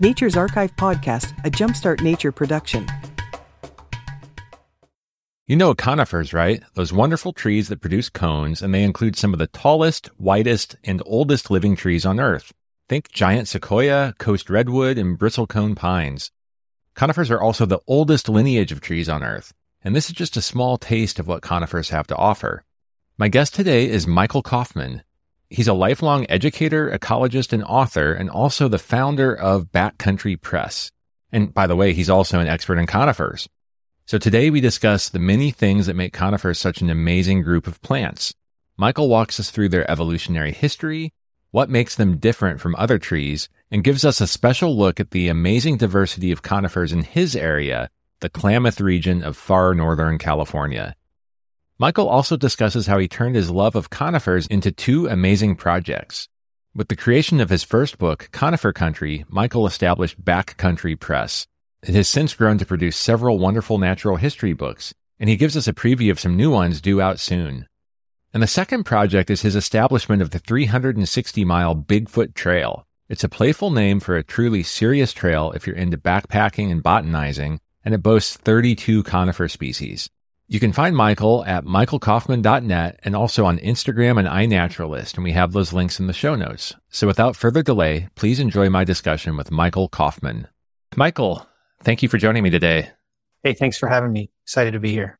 Nature's Archive Podcast, a Jumpstart Nature production. You know conifers, right? Those wonderful trees that produce cones, and they include some of the tallest, whitest, and oldest living trees on Earth. Think giant sequoia, coast redwood, and bristlecone pines. Conifers are also the oldest lineage of trees on Earth, and this is just a small taste of what conifers have to offer. My guest today is Michael Kaufman. He's a lifelong educator, ecologist, and author, and also the founder of Backcountry Press. And by the way, he's also an expert in conifers. So today we discuss the many things that make conifers such an amazing group of plants. Michael walks us through their evolutionary history, what makes them different from other trees, and gives us a special look at the amazing diversity of conifers in his area, the Klamath region of far northern California. Michael also discusses how he turned his love of conifers into two amazing projects. With the creation of his first book, Conifer Country, Michael established Backcountry Press. It has since grown to produce several wonderful natural history books, and he gives us a preview of some new ones due out soon. And the second project is his establishment of the 360 mile Bigfoot Trail. It's a playful name for a truly serious trail if you're into backpacking and botanizing, and it boasts 32 conifer species. You can find Michael at michaelkaufman.net and also on Instagram and iNaturalist, and we have those links in the show notes. So without further delay, please enjoy my discussion with Michael Kaufman. Michael, thank you for joining me today. Hey, thanks for having me. Excited to be here.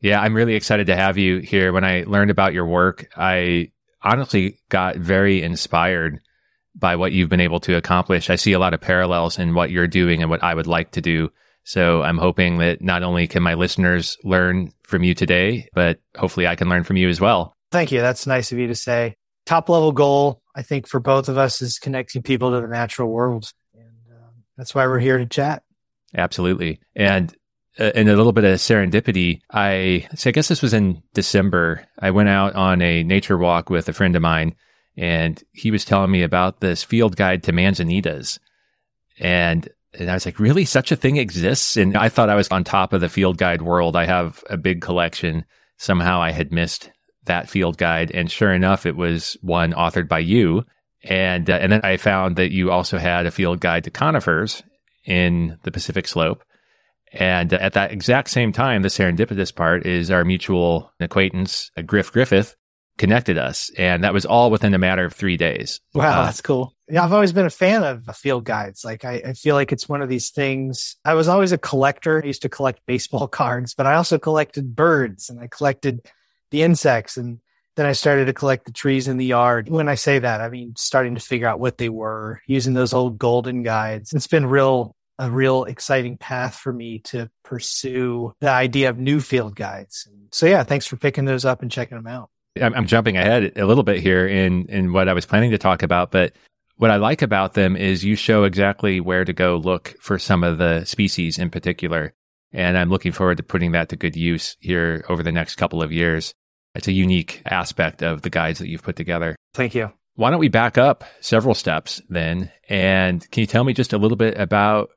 Yeah, I'm really excited to have you here. When I learned about your work, I honestly got very inspired by what you've been able to accomplish. I see a lot of parallels in what you're doing and what I would like to do. So I'm hoping that not only can my listeners learn from you today, but hopefully I can learn from you as well. Thank you. That's nice of you to say. Top level goal, I think, for both of us is connecting people to the natural world. And um, that's why we're here to chat. Absolutely. And uh, in a little bit of serendipity, I, so I guess this was in December. I went out on a nature walk with a friend of mine and he was telling me about this field guide to manzanitas. And and I was like, really? Such a thing exists? And I thought I was on top of the field guide world. I have a big collection. Somehow I had missed that field guide. And sure enough, it was one authored by you. And, uh, and then I found that you also had a field guide to conifers in the Pacific slope. And at that exact same time, the serendipitous part is our mutual acquaintance, Griff Griffith, connected us. And that was all within a matter of three days. Wow, uh, that's cool. Yeah, I've always been a fan of field guides. Like, I, I, feel like it's one of these things. I was always a collector. I used to collect baseball cards, but I also collected birds and I collected the insects. And then I started to collect the trees in the yard. When I say that, I mean starting to figure out what they were using those old golden guides. It's been real a real exciting path for me to pursue the idea of new field guides. So yeah, thanks for picking those up and checking them out. I'm jumping ahead a little bit here in in what I was planning to talk about, but what I like about them is you show exactly where to go look for some of the species in particular. And I'm looking forward to putting that to good use here over the next couple of years. It's a unique aspect of the guides that you've put together. Thank you. Why don't we back up several steps then? And can you tell me just a little bit about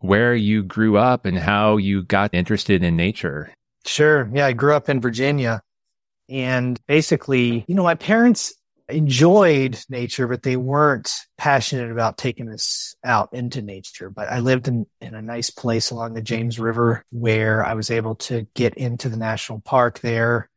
where you grew up and how you got interested in nature? Sure. Yeah, I grew up in Virginia. And basically, you know, my parents enjoyed nature, but they weren't passionate about taking us out into nature. But I lived in, in a nice place along the James River where I was able to get into the national park there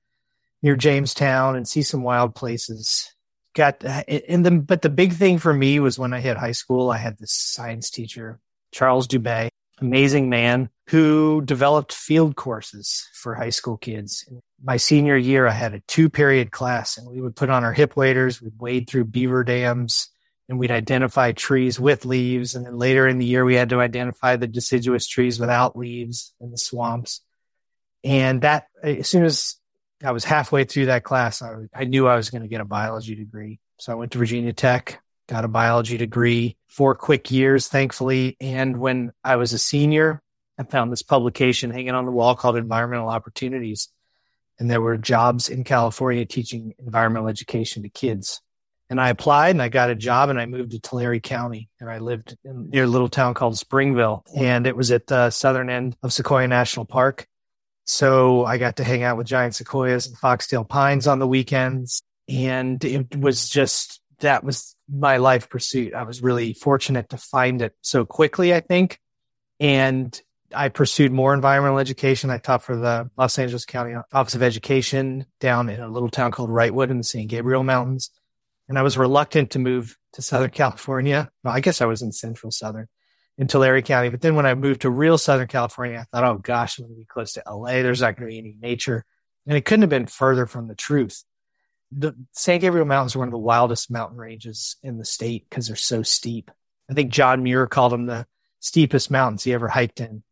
near Jamestown and see some wild places. Got in the, but the big thing for me was when I hit high school, I had this science teacher, Charles Dubé, amazing man who developed field courses for high school kids my senior year, I had a two period class and we would put on our hip waders, we'd wade through beaver dams and we'd identify trees with leaves. And then later in the year, we had to identify the deciduous trees without leaves in the swamps. And that, as soon as I was halfway through that class, I, I knew I was going to get a biology degree. So I went to Virginia Tech, got a biology degree, four quick years, thankfully. And when I was a senior, I found this publication hanging on the wall called Environmental Opportunities and there were jobs in California teaching environmental education to kids. And I applied and I got a job and I moved to Tulare County and I lived near a little town called Springville and it was at the southern end of Sequoia National Park. So I got to hang out with giant sequoias and foxtail pines on the weekends and it was just that was my life pursuit. I was really fortunate to find it so quickly, I think. And I pursued more environmental education. I taught for the Los Angeles County Office of Education down in a little town called Wrightwood in the San Gabriel Mountains. And I was reluctant to move to Southern California. Well, I guess I was in Central Southern in Tulare County. But then when I moved to real Southern California, I thought, oh gosh, I'm going to be close to LA. There's not going to be any nature. And it couldn't have been further from the truth. The San Gabriel Mountains are one of the wildest mountain ranges in the state because they're so steep. I think John Muir called them the steepest mountains he ever hiked in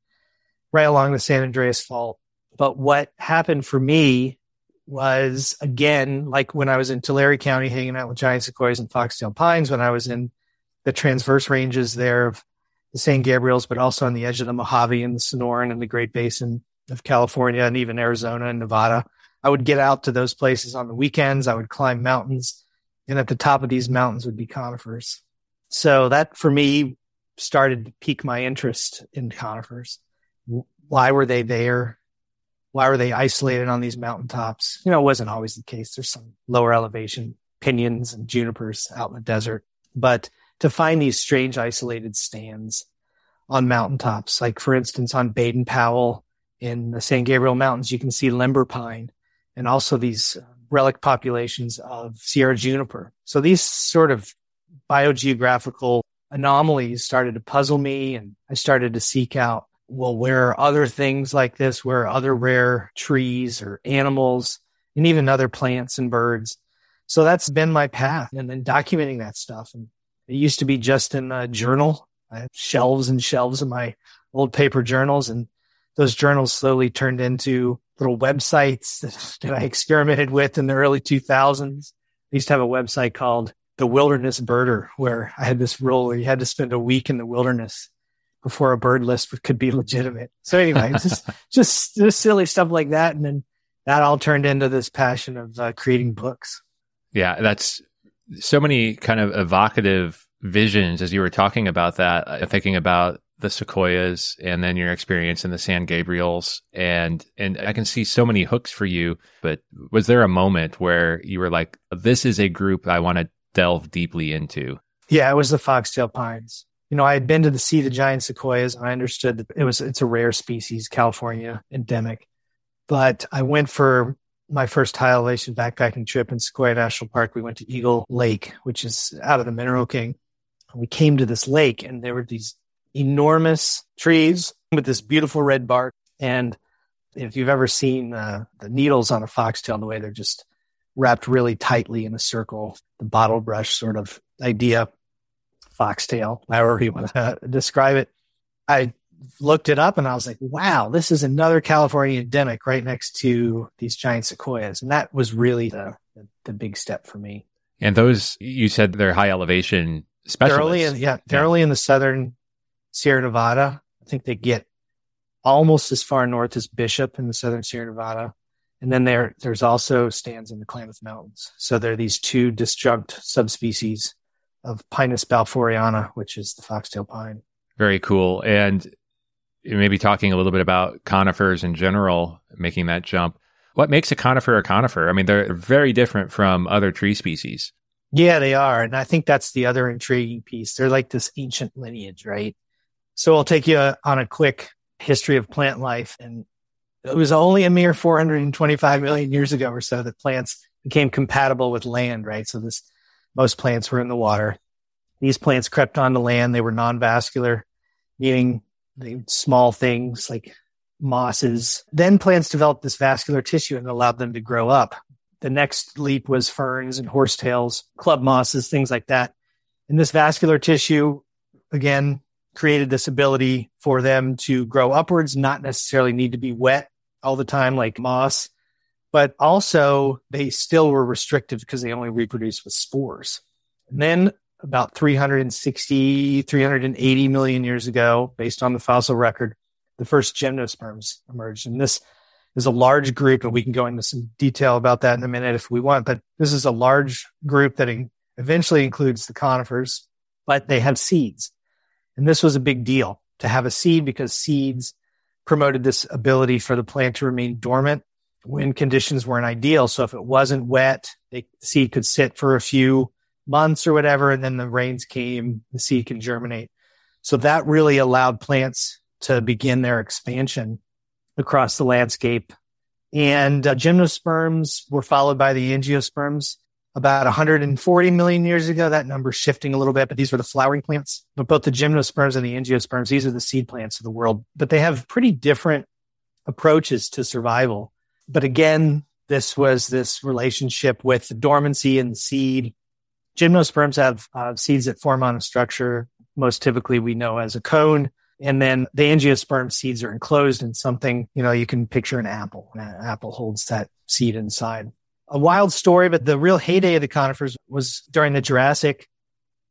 right along the San Andreas Fault. But what happened for me was again, like when I was in Tulare County hanging out with giant sequoias and foxtail pines, when I was in the transverse ranges there of the San Gabriels, but also on the edge of the Mojave and the Sonoran and the Great Basin of California and even Arizona and Nevada. I would get out to those places on the weekends. I would climb mountains and at the top of these mountains would be conifers. So that for me started to pique my interest in conifers why were they there? Why were they isolated on these mountaintops? You know, it wasn't always the case. There's some lower elevation pinions and junipers out in the desert, but to find these strange isolated stands on mountaintops, like for instance on Baden Powell in the San Gabriel Mountains, you can see limber pine and also these relic populations of Sierra juniper. So these sort of biogeographical anomalies started to puzzle me and I started to seek out well, where are other things like this? Where are other rare trees or animals and even other plants and birds? So that's been my path and then documenting that stuff. And it used to be just in a journal. I have shelves and shelves of my old paper journals and those journals slowly turned into little websites that, I experimented with in the early 2000s. I used to have a website called The Wilderness Birder where I had this rule where you had to spend a week in the wilderness before a bird list could be legitimate. So anyway, just, just, just silly stuff like that. And then that all turned into this passion of uh, creating books. Yeah. That's so many kind of evocative visions as you were talking about that, uh, thinking about the sequoias and then your experience in the San Gabriels and and I can see so many hooks for you but was there a moment where you were like this is a group I want to delve deeply into yeah it was the foxtail pines you know, I had been to the sea the giant sequoias and I understood that it was, it's a rare species, California endemic. But I went for my first high elevation backpacking trip in Sequoia National Park. We went to Eagle Lake, which is out of the Mineral King. We came to this lake and there were these enormous trees with this beautiful red bark. And if you've ever seen uh, the needles on a foxtail, the way they're just wrapped really tightly in a circle, the bottle brush sort of idea foxtail, however you want to describe it. I looked it up and I was like, wow, this is another California endemic right next to these giant sequoias. And that was really the, the, the big step for me. And those, you said they're high elevation specialists. They're only in, yeah, they're yeah. only in the southern Sierra Nevada. I think they get almost as far north as Bishop in the southern Sierra Nevada. And then there, there's also stands in the Klamath Mountains. So there are these two disjunct subspecies of Pinus balfouriana, which is the foxtail pine. Very cool. And maybe talking a little bit about conifers in general, making that jump. What makes a conifer a conifer? I mean, they're very different from other tree species. Yeah, they are. And I think that's the other intriguing piece. They're like this ancient lineage, right? So I'll take you on a quick history of plant life. And it was only a mere 425 million years ago or so that plants became compatible with land, right? So this most plants were in the water. These plants crept onto land. They were non-vascular, meaning they small things like mosses. Then plants developed this vascular tissue and allowed them to grow up. The next leap was ferns and horsetails, club mosses, things like that. And this vascular tissue, again, created this ability for them to grow upwards, not necessarily need to be wet all the time like moss but also they still were restricted because they only reproduced with spores. And then about 360, 380 million years ago, based on the fossil record, the first gymnosperms emerged. And this is a large group, and we can go into some detail about that in a minute if we want. But this is a large group that eventually includes the conifers, but they have seeds. And this was a big deal to have a seed because seeds promoted this ability for the plant to remain dormant when conditions weren't ideal. So if it wasn't wet, the seed could sit for a few months or whatever. And then the rains came, the seed can germinate. So that really allowed plants to begin their expansion across the landscape. And uh, gymnosperms were followed by the angiosperms about 140 million years ago. That number's shifting a little bit, but these were the flowering plants. But both the gymnosperms and the angiosperms, these are the seed plants of the world, but they have pretty different approaches to survival. But again, this was this relationship with the dormancy and the seed. Gymnosperms have uh, seeds that form on a structure, most typically we know as a cone. And then the angiosperm seeds are enclosed in something, you know, you can picture an apple. An apple holds that seed inside. A wild story, but the real heyday of the conifers was during the Jurassic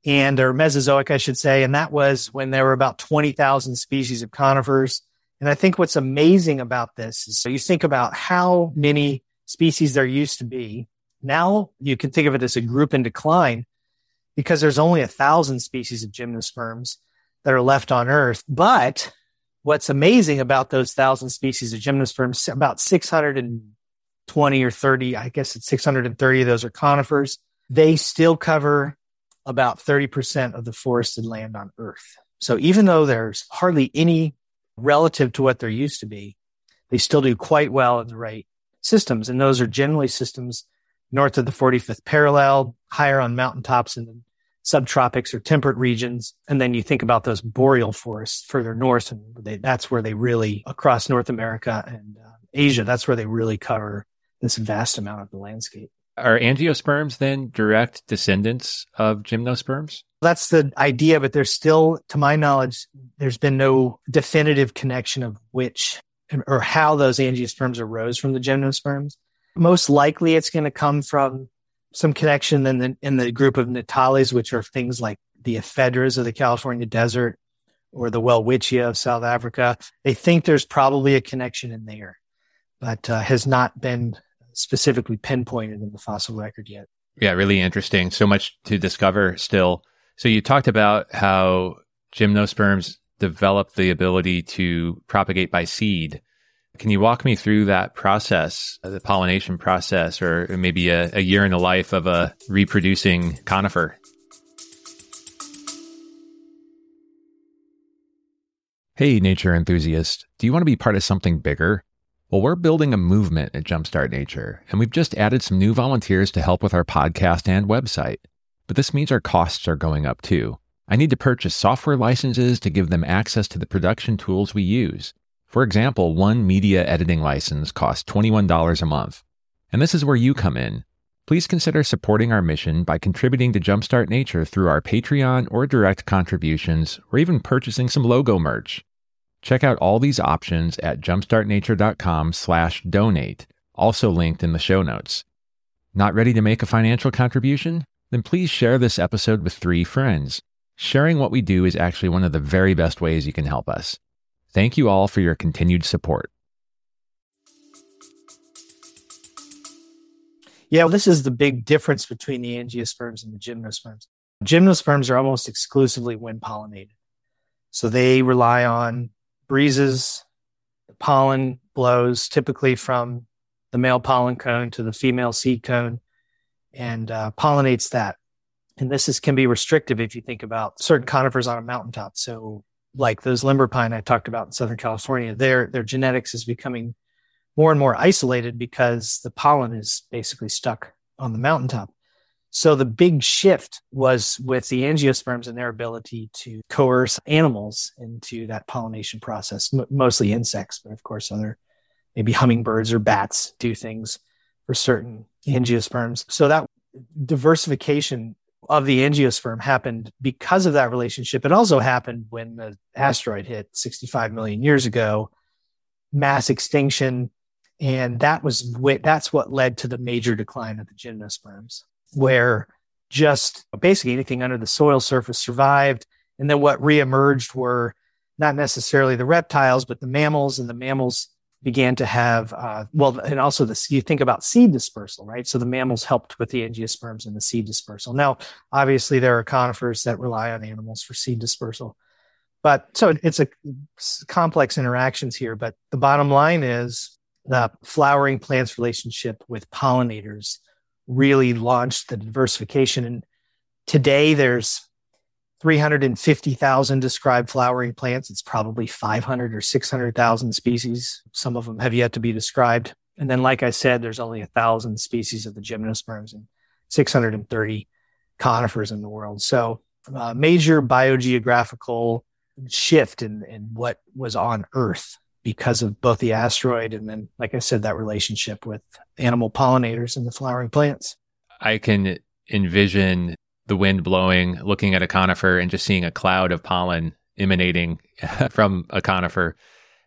and or Mesozoic, I should say. And that was when there were about 20,000 species of conifers. And I think what's amazing about this is so you think about how many species there used to be. Now you can think of it as a group in decline because there's only a thousand species of gymnosperms that are left on Earth. But what's amazing about those thousand species of gymnosperms, about 620 or 30, I guess it's 630 of those are conifers. They still cover about 30% of the forested land on Earth. So even though there's hardly any relative to what there used to be, they still do quite well in the right systems. And those are generally systems north of the 45th parallel, higher on mountaintops in the subtropics or temperate regions. And then you think about those boreal forests further north, and they, that's where they really, across North America and uh, Asia, that's where they really cover this vast amount of the landscape. Are angiosperms then direct descendants of gymnosperms? That's the idea, but there's still, to my knowledge, there's been no definitive connection of which or how those angiosperms arose from the gymnosperms. Most likely it's going to come from some connection in the, in the group of Gnetales, which are things like the ephedras of the California desert or the Welwitschia of South Africa. They think there's probably a connection in there, but uh, has not been specifically pinpointed in the fossil record yet. Yeah, really interesting. So much to discover still. So you talked about how gymnosperms develop the ability to propagate by seed. Can you walk me through that process, uh, the pollination process, or maybe a, a year in the life of a reproducing conifer? Hey, nature enthusiast. Do you want to be part of something bigger? Well, we're building a movement at Jumpstart Nature, and we've just added some new volunteers to help with our podcast and website. But this means our costs are going up too. I need to purchase software licenses to give them access to the production tools we use. For example, one media editing license costs $21 a month. And this is where you come in. Please consider supporting our mission by contributing to Jumpstart Nature through our Patreon or direct contributions, or even purchasing some logo merch. Check out all these options at jumpstartnature.com/donate, also linked in the show notes. Not ready to make a financial contribution? Then please share this episode with 3 friends. Sharing what we do is actually one of the very best ways you can help us. Thank you all for your continued support. Yeah, well, this is the big difference between the angiosperms and the gymnosperms. Gymnosperms are almost exclusively wind pollinated. So they rely on breezes, the pollen blows typically from the male pollen cone to the female seed cone and uh, pollinates that. And this is, can be restrictive if you think about certain conifers on a mountaintop. So like those limber pine I talked about in Southern California, their their genetics is becoming more and more isolated because the pollen is basically stuck on the mountaintop. So the big shift was with the angiosperms and their ability to coerce animals into that pollination process, m- mostly insects, but of course other maybe hummingbirds or bats do things for certain angiosperms. So that diversification of the angiosperm happened because of that relationship. It also happened when the asteroid hit 65 million years ago, mass extinction. And that was, that's what led to the major decline of the gymnosperms, where just basically anything under the soil surface survived. And then what reemerged were not necessarily the reptiles, but the mammals and the mammals began to have, uh, well, and also the, you think about seed dispersal, right? So the mammals helped with the angiosperms and the seed dispersal. Now, obviously there are conifers that rely on animals for seed dispersal, but so it's a complex interactions here, but the bottom line is the flowering plants relationship with pollinators really launched the diversification. And Today, there's 350,000 described flowering plants. It's probably 500 or 600,000 species. Some of them have yet to be described. And then, like I said, there's only a thousand species of the gymnosperms and 630 conifers in the world. So, uh, major biogeographical shift in, in what was on Earth because of both the asteroid and then, like I said, that relationship with animal pollinators and the flowering plants. I can envision the wind blowing, looking at a conifer and just seeing a cloud of pollen emanating from a conifer.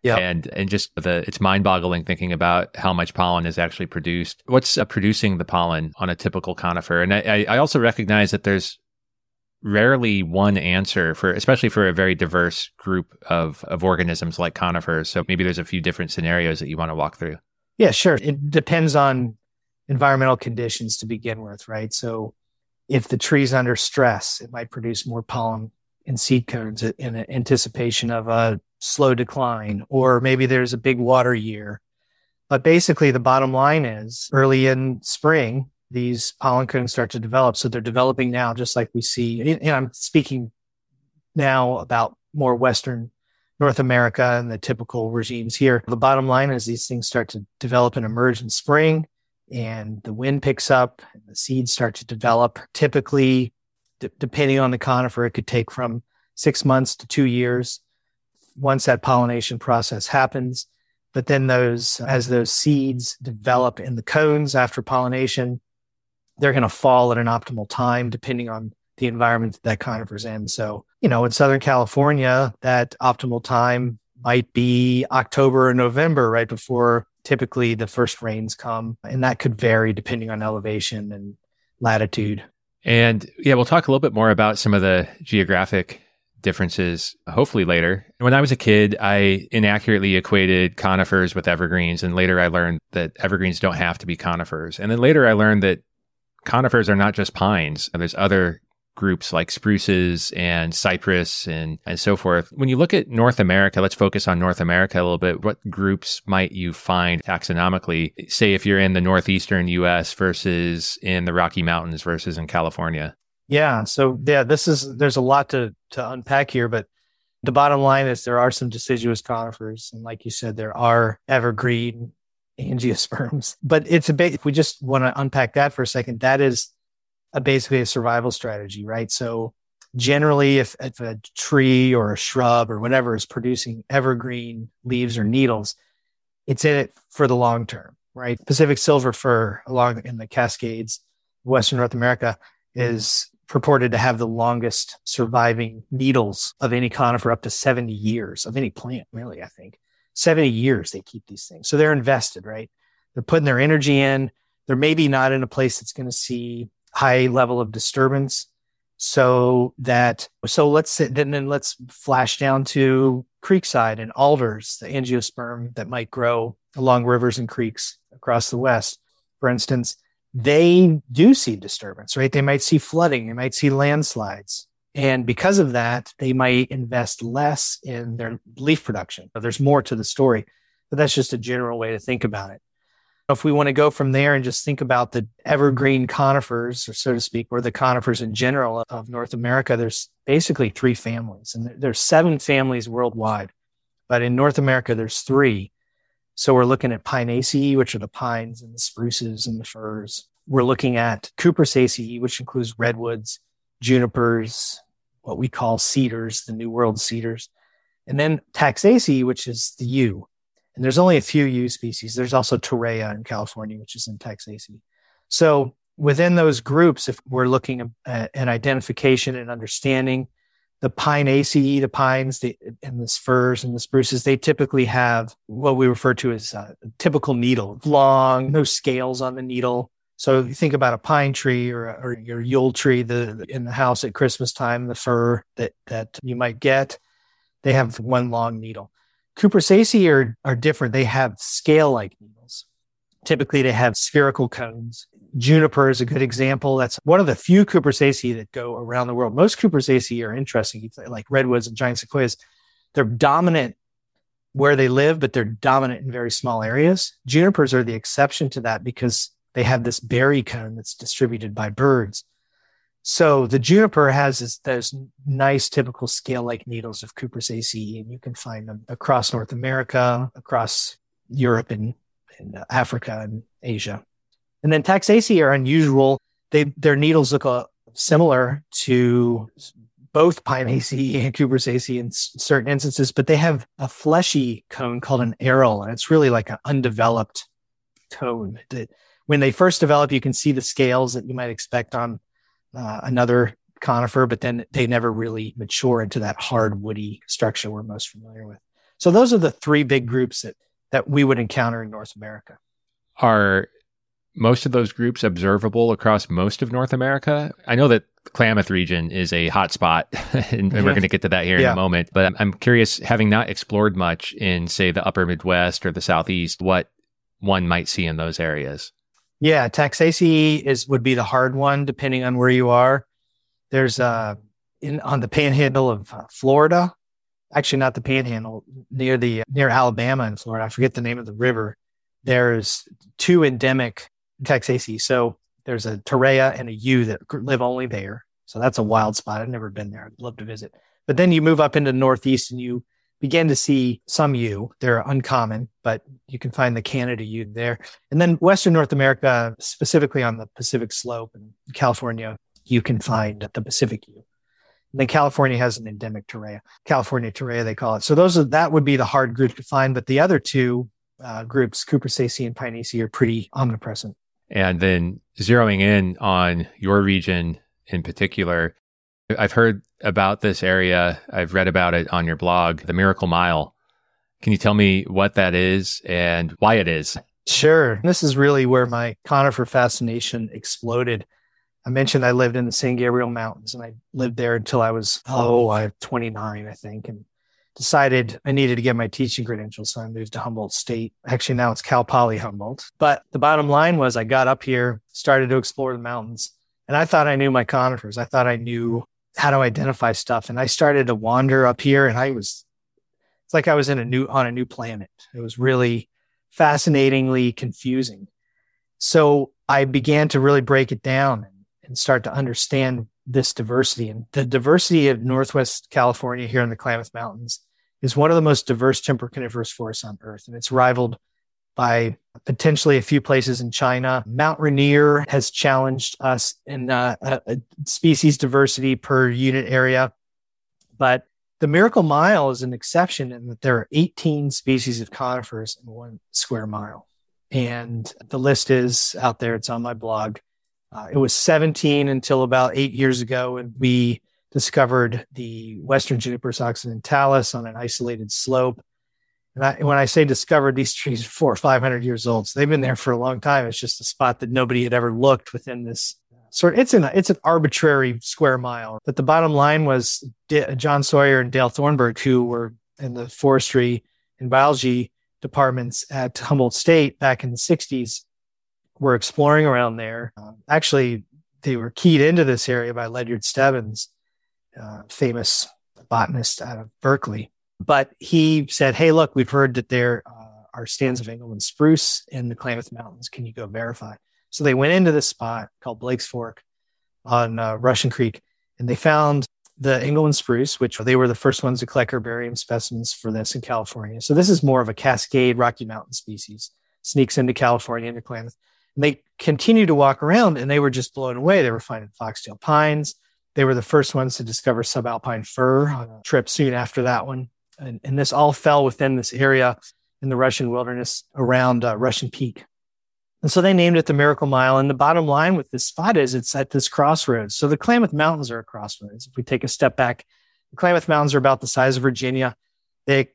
Yeah. And and just the it's mind-boggling thinking about how much pollen is actually produced. What's uh, producing the pollen on a typical conifer? And I, I also recognize that there's rarely one answer for especially for a very diverse group of of organisms like conifers. So maybe there's a few different scenarios that you want to walk through. Yeah, sure. It depends on environmental conditions to begin with, right? So if the tree's under stress, it might produce more pollen and seed cones in anticipation of a slow decline, or maybe there's a big water year. But basically, the bottom line is early in spring, these pollen cones start to develop. So they're developing now, just like we see. And I'm speaking now about more Western North America and the typical regimes here. The bottom line is these things start to develop and emerge in spring and the wind picks up and the seeds start to develop. Typically, d- depending on the conifer, it could take from six months to two years once that pollination process happens. But then those, as those seeds develop in the cones after pollination, they're going to fall at an optimal time depending on the environment that, conifer's in. So, you know, in Southern California, that optimal time might be October or November, right before typically the first rains come. And that could vary depending on elevation and latitude. And yeah, we'll talk a little bit more about some of the geographic differences hopefully later. When I was a kid, I inaccurately equated conifers with evergreens. And later I learned that evergreens don't have to be conifers. And then later I learned that conifers are not just pines. There's other groups like spruces and cypress and, and so forth. When you look at North America, let's focus on North America a little bit. What groups might you find taxonomically, say if you're in the Northeastern US versus in the Rocky Mountains versus in California? Yeah. So yeah, this is, there's a lot to, to unpack here, but the bottom line is there are some deciduous conifers. And like you said, there are evergreen angiosperms, but it's a bit, if we just want to unpack that for a second, that is a, basically a survival strategy, right? So generally, if, if a tree or a shrub or whatever is producing evergreen leaves or needles, it's in it for the long term, right? Pacific silver fir along in the Cascades, Western North America is purported to have the longest surviving needles of any conifer up to 70 years of any plant, really, I think. 70 years they keep these things. So they're invested, right? They're putting their energy in. They're maybe not in a place that's going to see high level of disturbance so that so let's then, then let's flash down to creekside and alders the angiosperm that might grow along rivers and creeks across the west for instance they do see disturbance right they might see flooding they might see landslides and because of that they might invest less in their leaf production there's more to the story but that's just a general way to think about it if we want to go from there and just think about the evergreen conifers, or so to speak, or the conifers in general of North America, there's basically three families, and there's seven families worldwide, but in North America there's three. So we're looking at Pinaceae, which are the pines and the spruces and the firs. We're looking at Cupressaceae, which includes redwoods, junipers, what we call cedars, the New World cedars, and then Taxaceae, which is the yew. And there's only a few yew species. There's also Torreya in California, which is in Taxaceae. So within those groups, if we're looking at an identification and understanding, the Pinaceae, the pines, the, and the firs and the spruces, they typically have what we refer to as a typical needle, long, no scales on the needle. So you think about a pine tree or, or your Yule tree, the in the house at Christmas time, the fir that that you might get, they have one long needle. Cupressaceae are, are different. They have scale-like needles. Typically, they have spherical cones. Juniper is a good example. That's one of the few Cupressaceae that go around the world. Most Cupressaceae are interesting, like redwoods and giant sequoias. They're dominant where they live, but they're dominant in very small areas. Junipers are the exception to that because they have this berry cone that's distributed by birds. So the juniper has this, those nice typical scale like needles of Cupressaceae, and you can find them across North America, across Europe and, and uh, Africa and Asia. And then Taxaceae are unusual. They, their needles look uh, similar to both Pinaceae and Cupressaceae in s- certain instances, but they have a fleshy cone called an aril, and it's really like an undeveloped cone. That when they first develop, you can see the scales that you might expect on uh, another conifer, but then they never really mature into that hard woody structure we're most familiar with. So those are the three big groups that that we would encounter in North America. Are most of those groups observable across most of North America? I know that Klamath region is a hot spot, and, and we're going to get to that here Yeah. in a moment. But I'm curious, having not explored much in, say, the upper Midwest or the Southeast, what one might see in those areas. Yeah, Taxaceae is would be the hard one depending on where you are. There's uh in on the panhandle of uh, Florida, actually not the panhandle near the near Alabama in Florida. I forget the name of the river. There's two endemic Taxaceae. So there's a Torreya and a yew that live only there. So that's a wild spot. I've never been there. I'd love to visit. But then you move up into the Northeast and you begin to see some yew. They're uncommon, but you can find the Canada yew there. And then Western North America, specifically on the Pacific slope and California, you can find the Pacific yew. And then California has an endemic Torreya, California Torreya, they call it. So those are, that would be the hard group to find. But the other two uh, groups, Cupressaceae and Pinaceae, are pretty omnipresent. And then zeroing in on your region in particular, I've heard about this area. I've read about it on your blog, the Miracle Mile. Can you tell me what that is and why it is? Sure. This is really where my conifer fascination exploded. I mentioned I lived in the San Gabriel Mountains and I lived there until I was, oh, I was 29, I think, and decided I needed to get my teaching credentials. So I moved to Humboldt State. Actually, now it's Cal Poly Humboldt. But the bottom line was I got up here, started to explore the mountains, and I thought I knew my conifers. I thought I knew how to identify stuff. And I started to wander up here and I was, it's like I was in a new, on a new planet. It was really fascinatingly confusing. So I began to really break it down and, start to understand this diversity. And the diversity of Northwest California here in the Klamath Mountains is one of the most diverse timber coniferous forests on earth. And it's rivaled by potentially a few places in China. Mount Rainier has challenged us in uh, a species diversity per unit area. But the Miracle Mile is an exception in that there are 18 species of conifers in one square mile. And the list is out there. It's on my blog. Uh, it was 17 until about eight years ago, and we discovered the Western Juniperus occidentalis on an isolated slope. And I, when I say discovered, these trees are four or 500 years old. So they've been there for a long time. It's just a spot that nobody had ever looked within this sort. It's an, it's an arbitrary square mile. But the bottom line was D- John Sawyer and Dale Thornburgh, who were in the forestry and biology departments at Humboldt State back in the 60s, were exploring around there. Um, actually, they were keyed into this area by Ledyard Stebbins, uh, famous botanist out of Berkeley. But he said, Hey, look, we've heard that there uh, are stands of Engelmann spruce in the Klamath Mountains. Can you go verify? So they went into this spot called Blake's Fork on uh, Russian Creek, and they found the Engelmann spruce, which they were the first ones to collect herbarium specimens for this in California. So this is more of a Cascade Rocky Mountain species, sneaks into California, into Klamath. And they continued to walk around and they were just blown away. They were finding foxtail pines. They were the first ones to discover subalpine fir on a trip soon after that one. And, and this all fell within this area in the Russian wilderness around uh, Russian Peak. And so they named it the Miracle Mile. And the bottom line with this spot is it's at this crossroads. So the Klamath Mountains are a crossroads. If we take a step back, the Klamath Mountains are about the size of Virginia. They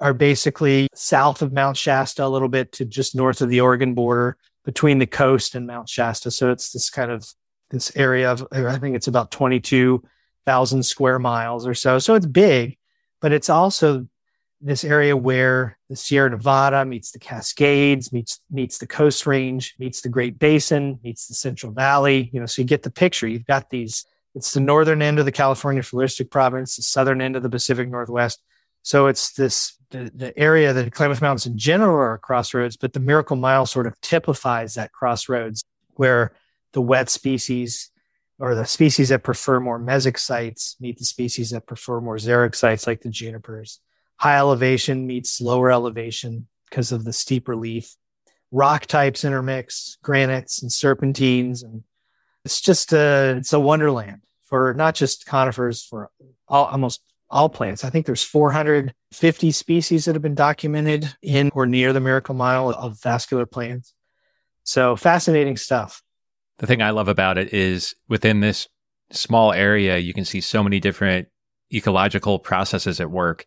are basically south of Mount Shasta, a little bit to just north of the Oregon border between the coast and Mount Shasta. So it's this kind of this area of, I think it's about 22,000 square miles or so. So it's big, but it's also this area where the Sierra Nevada meets the Cascades, meets meets the Coast Range, meets the Great Basin, meets the Central Valley. You know, so you get the picture. You've got these. It's the northern end of the California Floristic Province, the southern end of the Pacific Northwest. So it's this the, the area that the Klamath Mountains in general are crossroads, but the Miracle Mile sort of typifies that crossroads where the wet species or the species that prefer more mesic sites meet the species that prefer more xeric sites like the junipers. High elevation meets lower elevation because of the steep relief. Rock types intermix, granites and serpentines, and it's just a it's a wonderland for not just conifers, for all, almost all plants. I think there's 450 species that have been documented in or near the Miracle Mile of vascular plants. So fascinating stuff. The thing I love about it is within this small area, you can see so many different ecological processes at work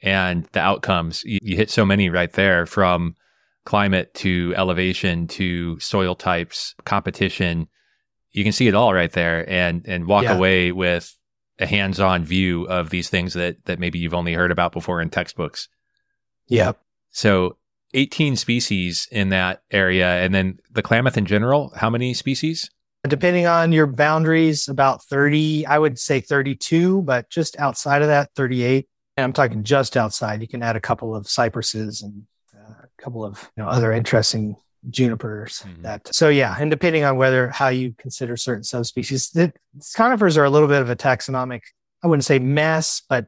and the outcomes. You, you hit so many right there from climate to elevation to soil types, competition. You can see it all right there and, and walk yeah. away with a hands-on view of these things that, that maybe you've only heard about before in textbooks. Yep. So 18 species in that area. And then the Klamath in general, how many species? Depending on your boundaries, about 30, I would say 32, but just outside of that, 38. And I'm talking just outside. You can add a couple of cypresses and uh, a couple of you know, other interesting junipers mm-hmm. that so yeah and depending on whether how you consider certain subspecies the conifers are a little bit of a taxonomic i wouldn't say mess but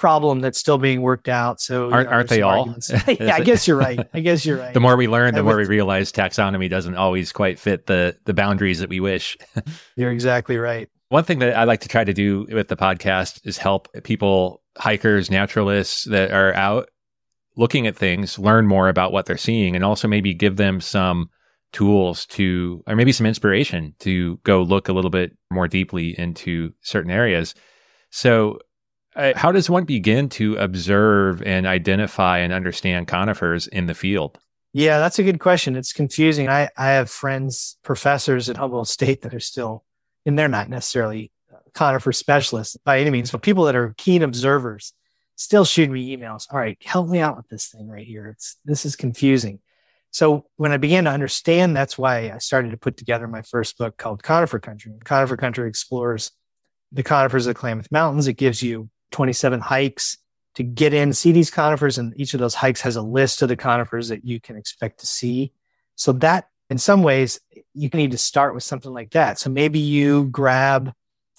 problem that's still being worked out. So aren't, know, aren't they all? yeah, I guess you're right. I guess you're right. the more we learn, the more we realize taxonomy doesn't always quite fit the the boundaries that we wish. you're exactly right. One thing that I like to try to do with the podcast is help people, hikers, naturalists that are out looking at things, learn more about what they're seeing, and also maybe give them some tools to, or maybe some inspiration to go look a little bit more deeply into certain areas. So how does one begin to observe and identify and understand conifers in the field? Yeah, that's a good question. It's confusing. I, I have friends, professors at Humboldt State that are still, and they're not necessarily uh, conifer specialists by any means, but people that are keen observers still shoot me emails. All right, help me out with this thing right here. It's this is confusing. So when I began to understand, that's why I started to put together my first book called Conifer Country. Conifer Country explores the conifers of the Klamath Mountains. It gives you 27 hikes to get in, see these conifers, and each of those hikes has a list of the conifers that you can expect to see. So that, in some ways, you can need to start with something like that. So maybe you grab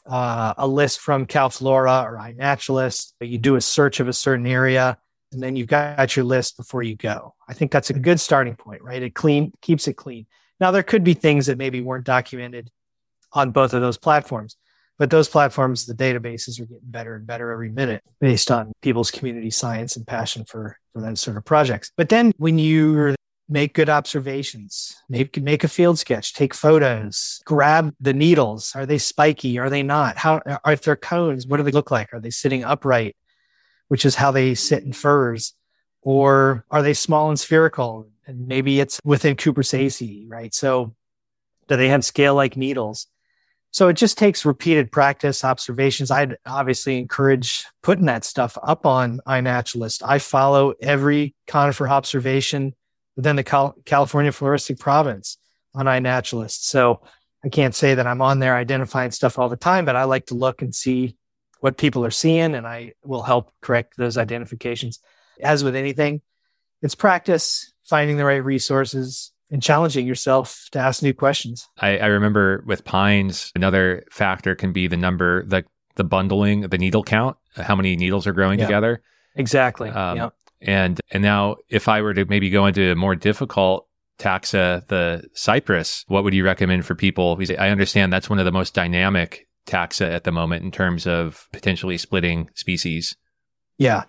uh, a list from CalFlora or iNaturalist, but you do a search of a certain area, and then you've got your list before you go. I think that's a good starting point, right? It clean keeps it clean. Now there could be things that maybe weren't documented on both of those platforms. But those platforms, the databases are getting better and better every minute based on people's community science and passion for, for that sort of projects. But then when you make good observations, make, make a field sketch, take photos, grab the needles. Are they spiky? Are they not? How are if they're cones? What do they look like? Are they sitting upright? Which is how they sit in firs. Or are they small and spherical? And maybe it's within Cupressaceae, right? So do they have scale like needles? So it just takes repeated practice, observations. I'd obviously encourage putting that stuff up on iNaturalist. I follow every conifer observation within the Cal- California floristic province on iNaturalist. So I can't say that I'm on there identifying stuff all the time, but I like to look and see what people are seeing and I will help correct those identifications. As with anything, it's practice, finding the right resources, and challenging yourself to ask new questions. I, I, remember with pines, another factor can be the number, the the bundling, the needle count, how many needles are growing yeah. together. Exactly. Um, yeah. And and now, if I were to maybe go into a more difficult taxa, the cypress, what would you recommend for people? Because I understand that's one of the most dynamic taxa at the moment in terms of potentially splitting species. Yeah.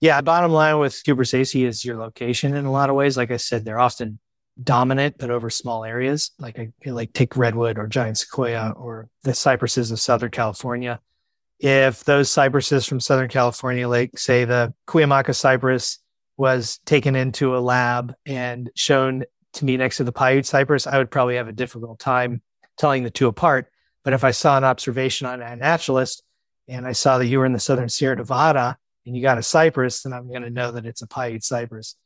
Yeah. Bottom line with Cupressaceae is your location in a lot of ways. Like I said, they're often dominant, but over small areas, like like take redwood or giant sequoia or the cypresses of Southern California. If those cypresses from Southern California, like say the Cuyamaca cypress was taken into a lab and shown to me next to the Paiute cypress, I would probably have a difficult time telling the two apart. But if I saw an observation on iNaturalist and I saw that you were in the Southern Sierra Nevada and you got a cypress, then I'm going to know that it's a Paiute cypress.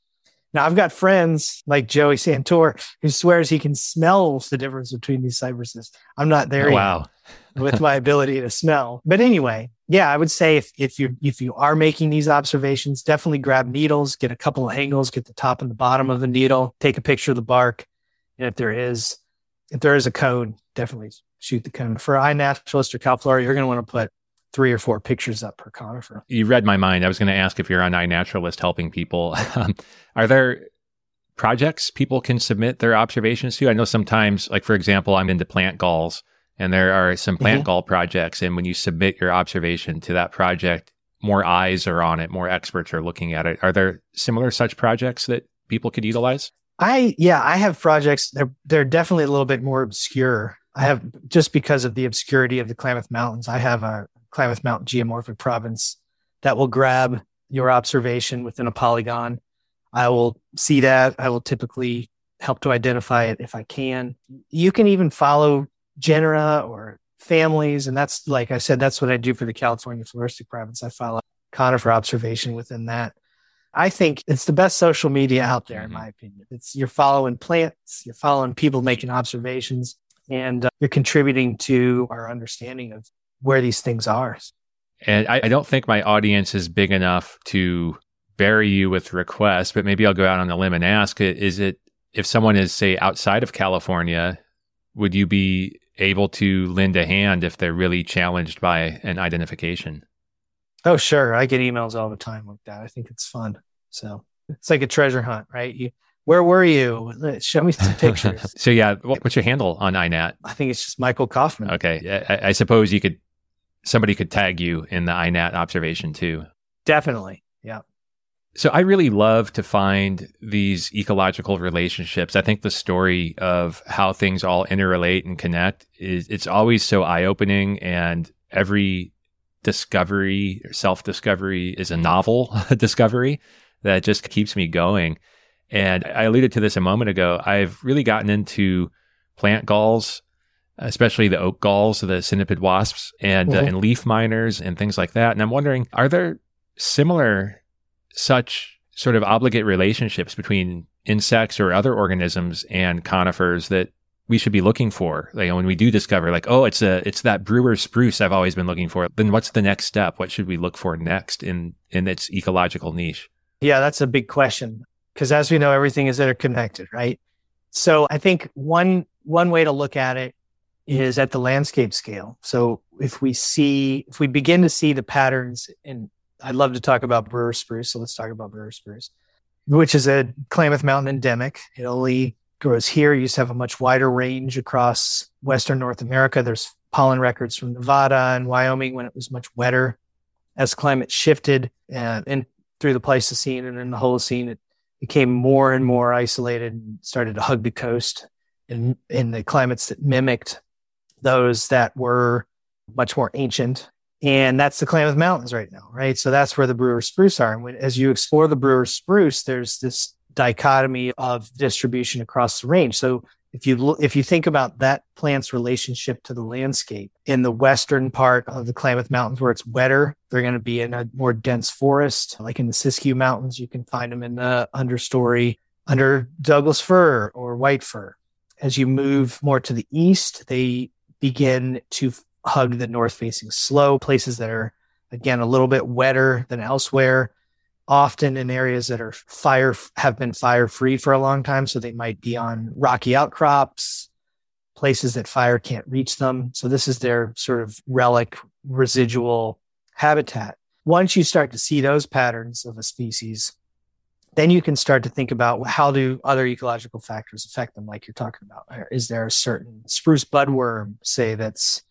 Now I've got friends like Joey Santore who swears he can smell the difference between these cypresses. I'm not there oh, wow. with my ability to smell. But anyway, yeah, I would say if, if you if you are making these observations, definitely grab needles, get a couple of angles, get the top and the bottom of the needle, take a picture of the bark. And if there is if there is a cone, definitely shoot the cone. For iNaturalist or Calflora, you're going to want to put three or four pictures up per conifer. You read my mind. I was going to ask if you're on iNaturalist helping people. Are there projects people can submit their observations to? I know sometimes, like for example, I'm into plant galls, and there are some plant mm-hmm. gall projects. And when you submit your observation to that project, more eyes are on it, more experts are looking at it. Are there similar such projects that people could utilize? I yeah, I have projects. They're they're definitely a little bit more obscure. I have just because of the obscurity of the Klamath Mountains. I have a Klamath Mountain geomorphic province that will grab your observation within a polygon. I will see that. I will typically help to identify it if I can. You can even follow genera or families. And that's, like I said, that's what I do for the California floristic province. I follow conifer observation within that. I think it's the best social media out there, mm-hmm. in my opinion. It's you're following plants, you're following people making observations, and uh, you're contributing to our understanding of where these things are. And I, I don't think my audience is big enough to bury you with requests, but maybe I'll go out on a limb and ask: Is it if someone is say outside of California, would you be able to lend a hand if they're really challenged by an identification? Oh, sure. I get emails all the time like that. I think it's fun. So it's like a treasure hunt, right? You, where were you? Show me some pictures. so yeah, what's your handle on iNat? I think it's just Michael Kauffmann. Okay, I, I suppose you could somebody could tag you in the iNat observation too. Definitely, yeah. So I really love to find these ecological relationships. I think the story of how things all interrelate and connect is it's always so eye-opening and every discovery, self-discovery is a novel discovery that just keeps me going. And I alluded to this a moment ago. I've really gotten into plant galls, especially the oak galls, the cynipid wasps and, uh, mm-hmm. uh, and leaf miners and things like that. And I'm wondering, are there similar such sort of obligate relationships between insects or other organisms and conifers that we should be looking for like when we do discover like oh it's a it's that brewer spruce i've always been looking for then what's the next step what should we look for next in in its ecological niche yeah that's a big question because as we know everything is interconnected right so i think one one way to look at it is at the landscape scale so if we see if we begin to see the patterns and I'd love to talk about brewer spruce. So let's talk about brewer spruce, which is a Klamath Mountain endemic. It only grows here. Used to have a much wider range across Western North America. There's pollen records from Nevada and Wyoming when it was much wetter. As climate shifted uh, in through the Pleistocene and in the Holocene, it became more and more isolated and started to hug the coast in, in the climates that mimicked those that were much more ancient and that's the Klamath Mountains right now, right? So that's where the brewer spruce are. And when, as you explore the brewer spruce, there's this dichotomy of distribution across the range. So if you look, if you think about that plant's relationship to the landscape in the western part of the Klamath Mountains where it's wetter, they're going to be in a more dense forest, like in the Siskiyou Mountains. You can find them in the understory under Douglas fir or white fir. As you move more to the east, they begin to hug the north facing slope, places that are, again, a little bit wetter than elsewhere, often in areas that are fire, have been fire free for a long time. So they might be on rocky outcrops, places that fire can't reach them. So this is their sort of relic residual habitat. Once you start to see those patterns of a species, then you can start to think about how do other ecological factors affect them, like you're talking about. Is there a certain spruce budworm, say, that's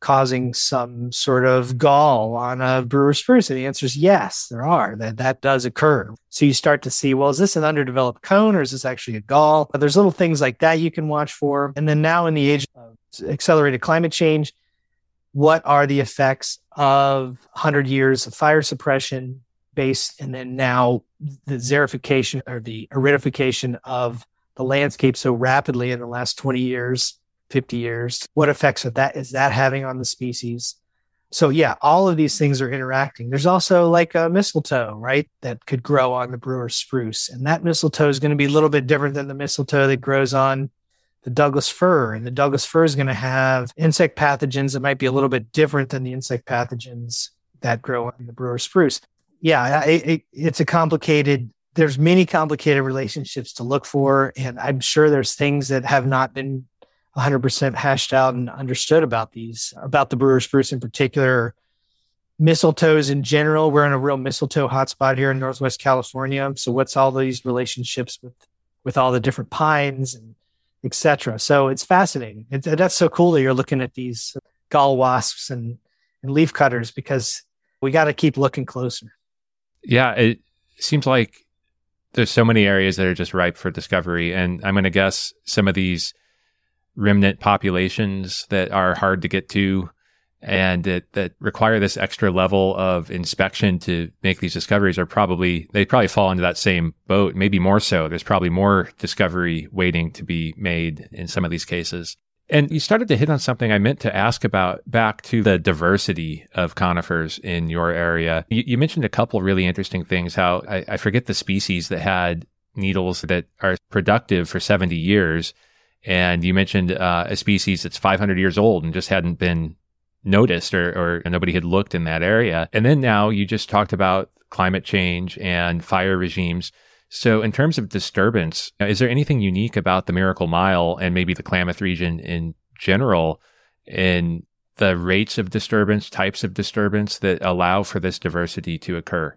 causing some sort of gall on a brewer spruce? And the answer is yes, there are. That that does occur. So you start to see, well, is this an underdeveloped cone or is this actually a gall? But there's little things like that you can watch for. And then now in the age of accelerated climate change, what are the effects of 100 years of fire suppression based and then now the xerification or the aridification of the landscape so rapidly in the last 20 years 50 years. What effects are that is that having on the species? So yeah, all of these things are interacting. There's also like a mistletoe, right? That could grow on the brewer spruce. And that mistletoe is going to be a little bit different than the mistletoe that grows on the Douglas fir. And the Douglas fir is going to have insect pathogens that might be a little bit different than the insect pathogens that grow on the brewer spruce. Yeah, it, it, it's a complicated, there's many complicated relationships to look for. And I'm sure there's things that have not been 100% hashed out and understood about these, about the brewer spruce in particular, mistletoes in general. We're in a real mistletoe hotspot here in Northwest California. So what's all these relationships with, with all the different pines and etc. So it's fascinating. It's, that's so cool that you're looking at these gall wasps and, and leaf cutters because we got to keep looking closer. Yeah. It seems like there's so many areas that are just ripe for discovery. And I'm going to guess some of these remnant populations that are hard to get to and that, that require this extra level of inspection to make these discoveries are probably, they probably fall into that same boat, maybe more so. There's probably more discovery waiting to be made in some of these cases. And you started to hit on something I meant to ask about back to the diversity of conifers in your area. You, you mentioned a couple really interesting things, how I, I forget the species that had needles that are productive for 70 years. And you mentioned uh, a species that's 500 years old and just hadn't been noticed or, or nobody had looked in that area. And then now you just talked about climate change and fire regimes. So, in terms of disturbance, uh, is there anything unique about the Miracle Mile and maybe the Klamath region in general in the rates of disturbance, types of disturbance that allow for this diversity to occur?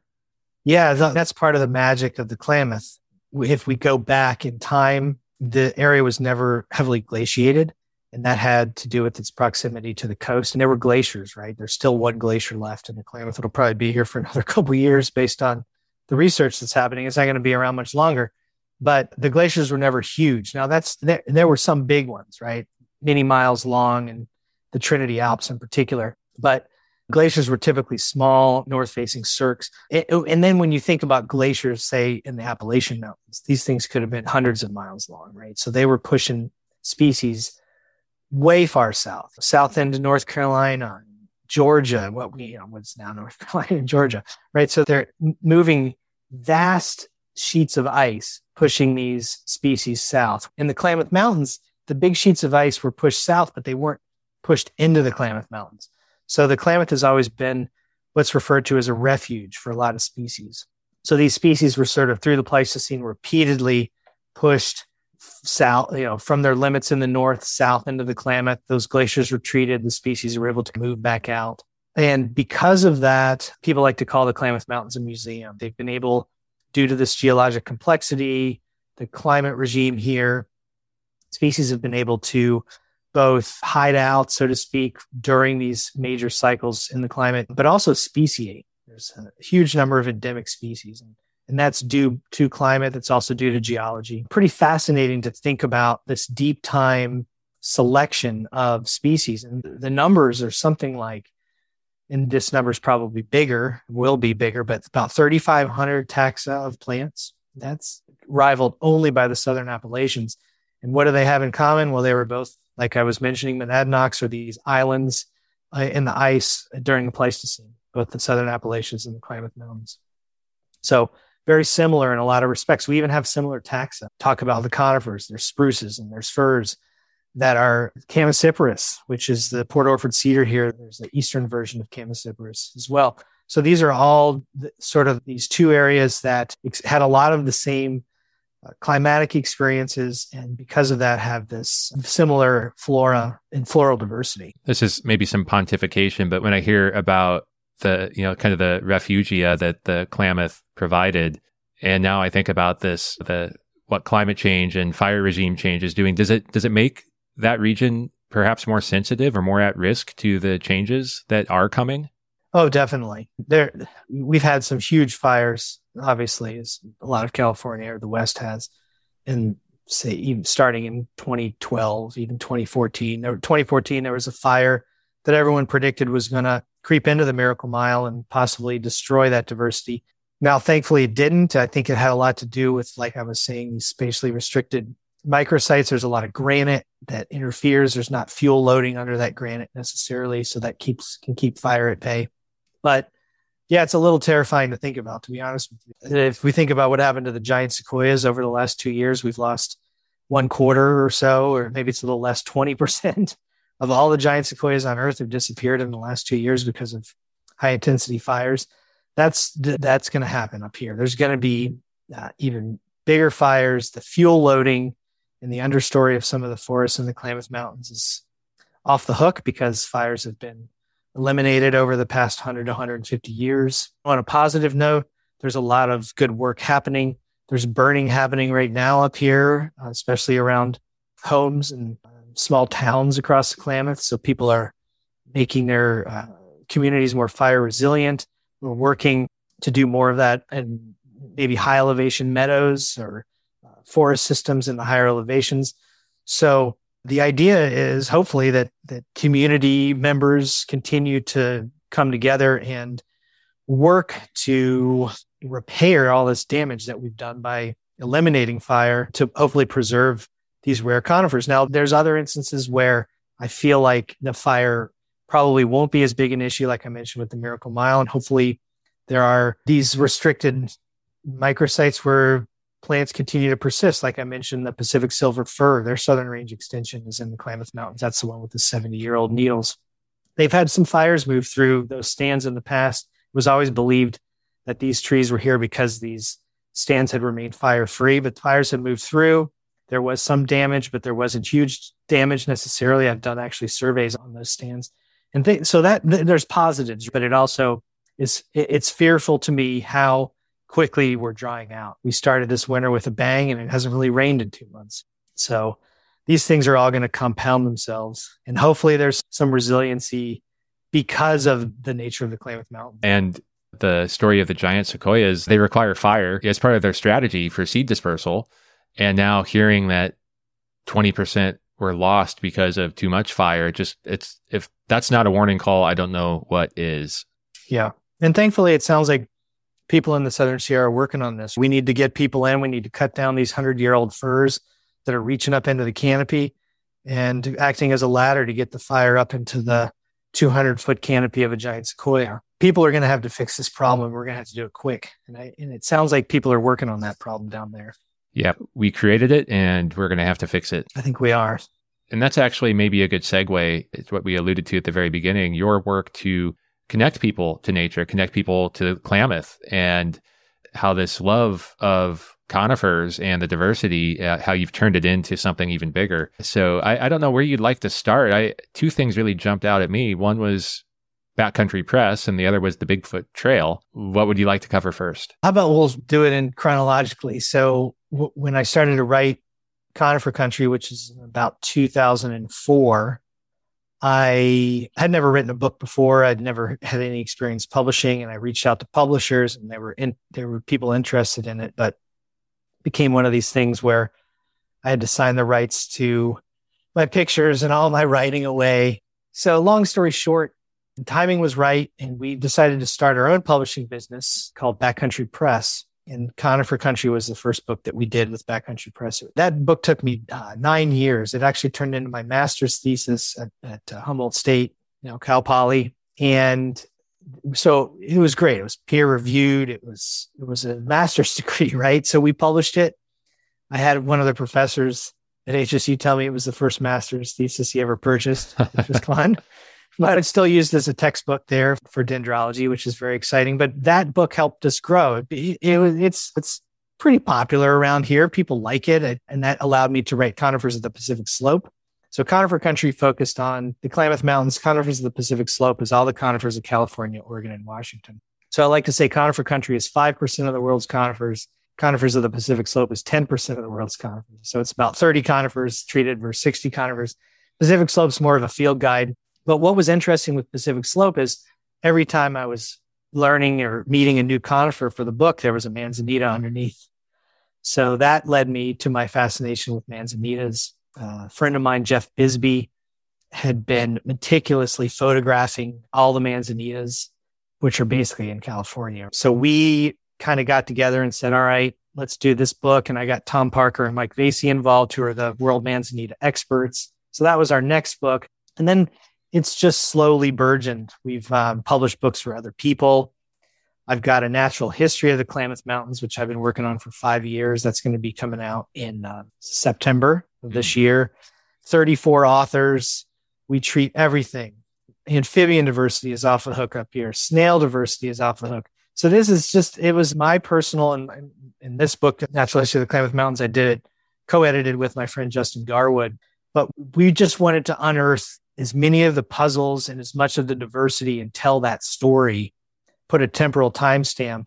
Yeah, that's part of the magic of the Klamath. If we go back in time, the area was never heavily glaciated and that had to do with its proximity to the coast. And there were glaciers, right? There's still one glacier left in the Klamath. It'll probably be here for another couple years based on the research that's happening. It's not going to be around much longer. But the glaciers were never huge. Now that's there, there were some big ones, right? Many miles long and the Trinity Alps in particular. But glaciers were typically small, north facing cirques. and then when you think about glaciers, say in the Appalachian Mountains, these things could have been hundreds of miles long, right? So they were pushing species way far south, south end of North Carolina, Georgia, what we, you know, what's now North Carolina Georgia, right? So they're moving vast sheets of ice, pushing these species south. In the Klamath Mountains, the big sheets of ice were pushed south, but they weren't pushed into the Klamath Mountains. So the Klamath has always been what's referred to as a refuge for a lot of species. So these species were sort of through the Pleistocene repeatedly pushed south, you know, from their limits in the north, south into the Klamath. Those glaciers retreated. The species were able to move back out. And because of that, people like to call the Klamath Mountains a museum. They've been able, due to this geologic complexity, the climate regime here, species have been able to both hide out, so to speak, during these major cycles in the climate, but also speciate. There's a huge number of endemic species. And and that's due to climate. That's also due to geology. Pretty fascinating to think about this deep time selection of species. And the numbers are something like, and this number is probably bigger, will be bigger, but about 3,500 taxa of plants. That's rivaled only by the Southern Appalachians. And what do they have in common? Well, they were both, like I was mentioning, monadnocks or these islands uh, in the ice during the Pleistocene, both the Southern Appalachians and the Klamath Mountains. So very similar in a lot of respects. We even have similar taxa. Talk about the conifers, there's spruces and there's firs that are Chamaecyparis, which is the Port Orford cedar here. There's the eastern version of Chamaecyparis as well. So these are all sort of these two areas that had a lot of the same uh, climatic experiences and because of that have this similar flora and floral diversity. This is maybe some pontification, but when I hear about the you know kind of the refugia that the Klamath provided. And now I think about this the what climate change and fire regime change is doing. Does it does it make that region perhaps more sensitive or more at risk to the changes that are coming? Oh, definitely. There we've had some huge fires, obviously, as a lot of California or the West has. And say even starting in 2012, even 2014. Or 2014, there was a fire that everyone predicted was going to creep into the Miracle Mile and possibly destroy that diversity. Now, thankfully, it didn't. I think it had a lot to do with, like I was saying, spatially restricted microsites. There's a lot of granite that interferes. There's not fuel loading under that granite necessarily, so that keeps can keep fire at bay. But yeah, it's a little terrifying to think about, to be honest with you. If we think about what happened to the giant sequoias over the last two years, we've lost one quarter or so, or maybe it's a little less, 20% of all the giant sequoias on Earth have disappeared in the last two years because of high intensity fires. That's that's going to happen up here. There's going to be uh, even bigger fires. The fuel loading and the understory of some of the forests in the Klamath Mountains is off the hook because fires have been eliminated over the past 100 to 150 years. On a positive note, there's a lot of good work happening. There's burning happening right now up here, uh, especially around homes and uh, small towns across the Klamath. So people are making their uh, communities more fire resilient. We're working to do more of that and maybe high elevation meadows or forest systems in the higher elevations. So the idea is hopefully that that community members continue to come together and work to repair all this damage that we've done by eliminating fire to hopefully preserve these rare conifers. Now, there's other instances where I feel like the fire probably won't be as big an issue, like I mentioned with the Miracle Mile. And hopefully, there are these restricted microsites where plants continue to persist. Like I mentioned, the Pacific silver fir, their southern range extension is in the Klamath Mountains. That's the one with the 70 year old needles. They've had some fires move through those stands in the past. It was always believed that these trees were here because these stands had remained fire free, but fires had moved through. There was some damage, but there wasn't huge damage necessarily. I've done actually surveys on those stands. And th- so that th- there's positives, but it also is, it, it's fearful to me how quickly we're drying out. We started this winter with a bang and it hasn't really rained in two months. So these things are all going to compound themselves. And hopefully there's some resiliency because of the nature of the Klamath Mountain. And the story of the giant sequoias, they require fire as part of their strategy for seed dispersal. And now hearing that 20% were lost because of too much fire, just it's, if that's not a warning call, I don't know what is. Yeah. And thankfully, it sounds like people in the Southern Sierra are working on this. We need to get people in. We need to cut down these 100 year old firs that are reaching up into the canopy and acting as a ladder to get the fire up into the 200 foot canopy of a giant sequoia. People are going to have to fix this problem. We're going to have to do it quick. And, I, and it sounds like people are working on that problem down there. Yeah, we created it and we're going to have to fix it. I think we are. And that's actually maybe a good segue. It's what we alluded to at the very beginning your work to connect people to nature, connect people to Klamath, and how this love of conifers and the diversity, uh, how you've turned it into something even bigger. So I, I, don't know where you'd like to start. I two things really jumped out at me. One was Backcountry Press, and the other was the Bigfoot Trail. What would you like to cover first? How about we'll do it in chronologically? So w- when I started to write Conifer Country, which is about 2004, I had never written a book before. I'd never had any experience publishing, and I reached out to publishers, and there were in, there were people interested in it, but it became one of these things where I had to sign the rights to my pictures and all my writing away. So, long story short, the timing was right, and we decided to start our own publishing business called Backcountry Press and Conifer Country was the first book that we did with Backcountry Press. That book took me uh, nine years. It actually turned into my master's thesis at, at uh, Humboldt State, you know, Cal Poly, and so it was great. It was peer reviewed. It was it was a master's degree, right? So we published it. I had one of the professors at HSU tell me it was the first master's thesis he ever purchased, which was fun but it's still used as a textbook there for dendrology, which is very exciting. But that book helped us grow. It, it, it's it's pretty popular around here. People like it, and that allowed me to write Conifers of the Pacific Slope. So Conifer Country focused on the Klamath Mountains. Conifers of the Pacific Slope is all the conifers of California, Oregon, and Washington. So I like to say Conifer Country is five percent of the world's conifers. Conifers of the Pacific Slope is 10% of the world's conifers. So it's about 30 conifers treated versus 60 conifers. Pacific Slope's more of a field guide. But what was interesting with Pacific Slope is every time I was learning or meeting a new conifer for the book, there was a manzanita underneath. So that led me to my fascination with manzanitas. Uh, a friend of mine, Jeff Bisbee, had been meticulously photographing all the manzanitas, which are basically in California. So we kind of got together and said, all right, let's do this book. And I got Tom Parker and Mike Vasey involved, who are the world manzanita experts. So that was our next book. And then it's just slowly burgeoned. We've um, published books for other people. I've got a natural history of the Klamath Mountains, which I've been working on for five years. That's going to be coming out in uh, September of this mm-hmm. year. 34 authors. We treat everything. Amphibian diversity is off the hook up here. Snail diversity is off the hook. So this is just, it was my personal, and in this book, Natural History of the Klamath Mountains, I did it co-edited with my friend Justin Garwood. But we just wanted to unearth as many of the puzzles and as much of the diversity and tell that story, put a temporal timestamp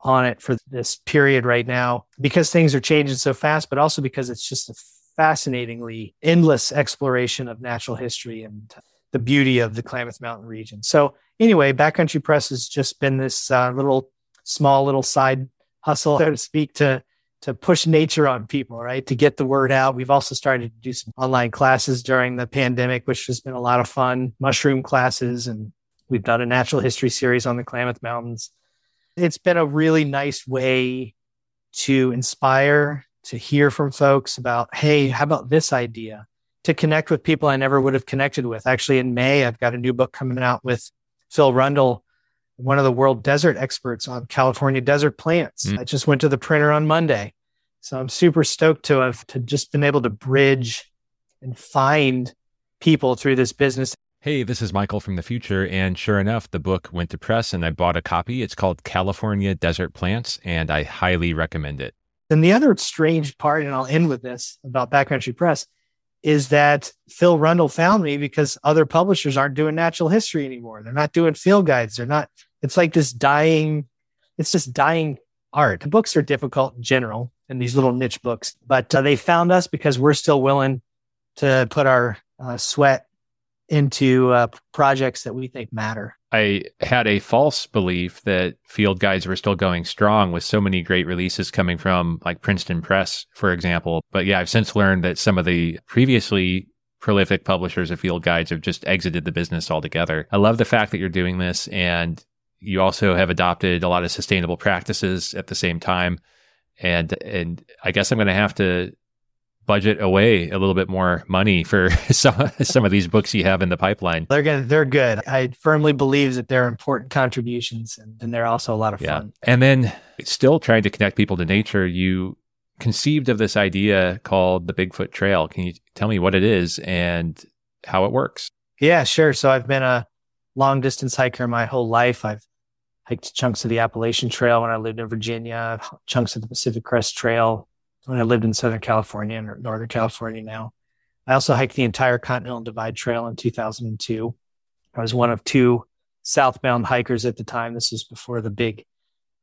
on it for this period right now because things are changing so fast, but also because it's just a fascinatingly endless exploration of natural history and the beauty of the Klamath Mountain region. So anyway, Backcountry Press has just been this uh, little small little side hustle, so to speak, to to push nature on people, right? To get the word out. We've also started to do some online classes during the pandemic, which has been a lot of fun, mushroom classes, and we've done a natural history series on the Klamath Mountains. It's been a really nice way to inspire, to hear from folks about, hey, how about this idea? To connect with people I never would have connected with. Actually, in May, I've got a new book coming out with Phil Rundel one of the world desert experts on California desert plants. Mm. I just went to the printer on Monday. So I'm super stoked to have to just been able to bridge and find people through this business. Hey, this is Michael from the future. And sure enough, the book went to press and I bought a copy. It's called California Desert Plants, and I highly recommend it. And the other strange part, and I'll end with this about Backcountry Press, is that Phil Rundel found me because other publishers aren't doing natural history anymore. They're not doing field guides. They're not it's like this dying, it's just dying art. The books are difficult in general in these little niche books, but uh, they found us because we're still willing to put our uh, sweat into uh, projects that we think matter. I had a false belief that field guides were still going strong with so many great releases coming from like Princeton Press, for example. But yeah, I've since learned that some of the previously prolific publishers of field guides have just exited the business altogether. I love the fact that you're doing this and you also have adopted a lot of sustainable practices at the same time. And and I guess I'm going to have to budget away a little bit more money for some some of these books you have in the pipeline. They're good. They're good. I firmly believe that they're important contributions, and, and they're also a lot of yeah. fun. And then, still trying to connect people to nature, you conceived of this idea called the Bigfoot Trail. Can you tell me what it is and how it works? Yeah, sure. So I've been a long distance hiker my whole life. I've hiked chunks of the Appalachian Trail when I lived in Virginia, chunks of the Pacific Crest Trail when I lived in Southern California and Northern California now. I also hiked the entire Continental Divide Trail in 2002. I was one of two southbound hikers at the time. This was before the big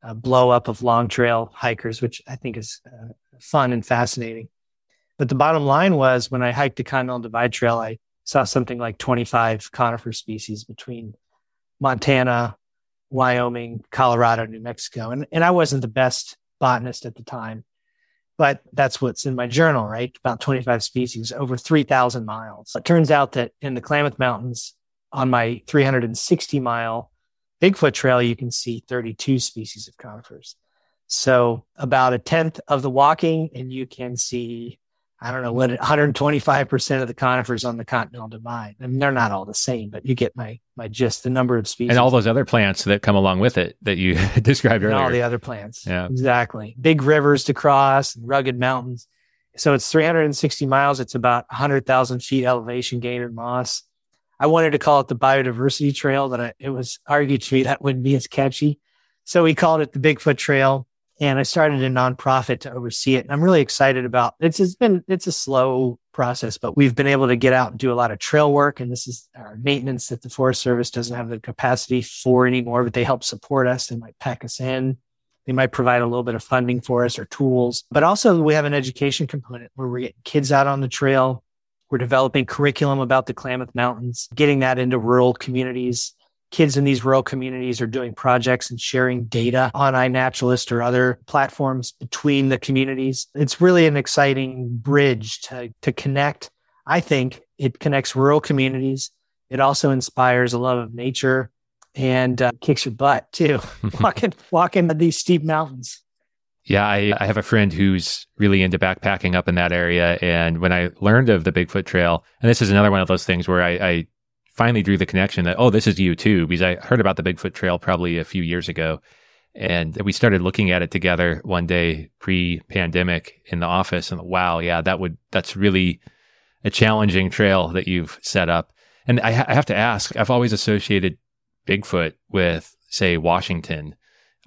uh, blow up of long trail hikers, which I think is uh, fun and fascinating. But the bottom line was when I hiked the Continental Divide Trail, I saw something like 25 conifer species between Montana, Wyoming, Colorado, New Mexico. And, and I wasn't the best botanist at the time, but that's what's in my journal, right? About 25 species over 3,000 miles. It turns out that in the Klamath Mountains on my 360 mile Bigfoot trail, you can see 32 species of conifers. So about a tenth of the walking and you can see I don't know what 125% of the conifers on the continental divide. I mean, they're not all the same, but you get my my just The number of species and all those other plants that come along with it that you described and earlier. All the other plants, yeah, exactly. Big rivers to cross, rugged mountains. So it's 360 miles. It's about 100,000 feet elevation gain in moss. I wanted to call it the biodiversity trail, but I, it was argued to me that wouldn't be as catchy. So we called it the Bigfoot Trail and I started a nonprofit to oversee it. And I'm really excited about it's, it's been it's a slow process, but we've been able to get out and do a lot of trail work. And this is our maintenance that the Forest Service doesn't have the capacity for anymore, but they help support us. They might pack us in. They might provide a little bit of funding for us or tools. But also we have an education component where we're getting kids out on the trail. We're developing curriculum about the Klamath Mountains, getting that into rural communities kids in these rural communities are doing projects and sharing data on iNaturalist or other platforms between the communities. It's really an exciting bridge to, to connect. I think it connects rural communities. It also inspires a love of nature and uh, kicks your butt too, walking, walking these steep mountains. Yeah, I, I, have a friend who's really into backpacking up in that area. And when I learned of the Bigfoot Trail, and this is another one of those things where I, I finally drew the connection that, oh, this is you too, because I heard about the Bigfoot Trail probably a few years ago. And we started looking at it together one day pre pandemic in the office. And wow, yeah, that would, that's really a challenging trail that you've set up. And I, ha- I have to ask, I've always associated Bigfoot with, say, Washington.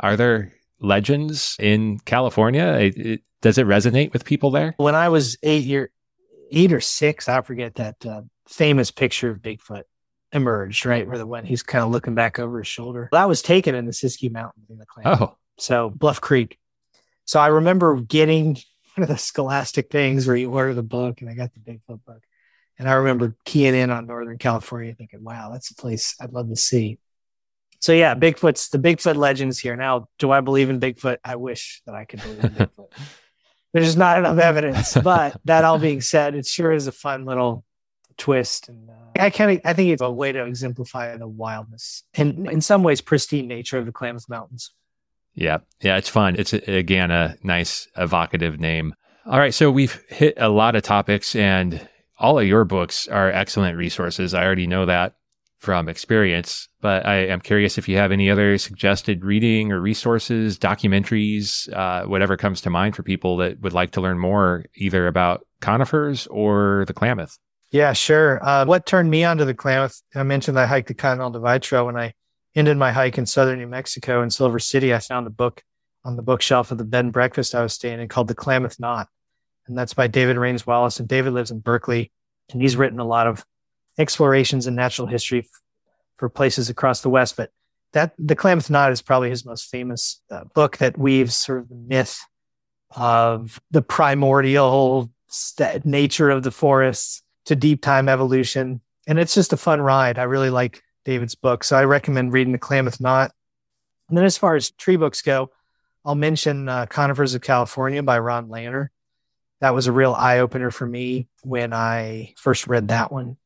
Are there legends in California? It, it, Does it resonate with people there? When I was eight year, eight or six, I forget that uh, famous picture of Bigfoot emerged, right? Where the one he's kind of looking back over his shoulder. That was taken in the Siskiyou Mountains in the. Oh, So Bluff Creek. So I remember getting one of the scholastic things where you order the book and I got the Bigfoot book. And I remember keying in on Northern California thinking, wow, that's a place I'd love to see. So yeah, Bigfoot's the Bigfoot legends here. Now, do I believe in Bigfoot? I wish that I could believe in Bigfoot. There's not enough evidence, but that all being said, it sure is a fun little twist. And uh, I kind of, I think it's a way to exemplify the wildness and in some ways pristine nature of the Klamath Mountains. yeah. Yeah. It's fun. It's, again, a nice, evocative name. All right. So we've hit a lot of topics, and all of your books are excellent resources. I already know that from experience, but I am curious if you have any other suggested reading or resources, documentaries, uh, whatever comes to mind for people that would like to learn more either about conifers or the Klamath. Yeah, sure. Uh, what turned me onto the Klamath? I mentioned I hiked the Continental Divide Trail. When I ended my hike in southern New Mexico in Silver City, I found a book on the bookshelf of the bed and breakfast I was staying in called The Klamath Knot. And that's by David Rains Wallace. And David lives in Berkeley. And he's written a lot of explorations in natural history f- for places across the West. But that The Klamath Knot is probably his most famous uh, book that weaves sort of the myth of the primordial st- nature of the forests to deep time evolution. And it's just a fun ride. I really like David's book. So I recommend reading The Klamath Knot. And then as far as tree books go, I'll mention uh, Conifers of California by Ron Lanner. That was a real eye opener for me when I first read that one.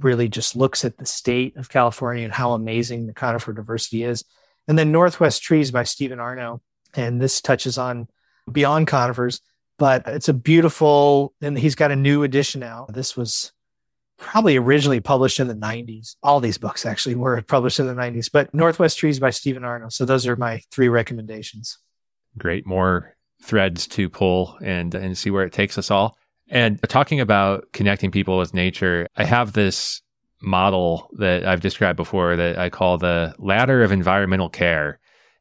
Really just looks at the state of California and how amazing the conifer diversity is. And then Northwest Trees by Stephen Arno. And this touches on beyond conifers, but it's a beautiful, and he's got a new edition out. This was probably originally published in the 90s. All these books actually were published in the 90s, but Northwest Trees by Stephen Arno. So those are my three recommendations. Great. More threads to pull and, and see where it takes us all. And talking about connecting people with nature, I have this model that I've described before that I call the ladder of environmental care.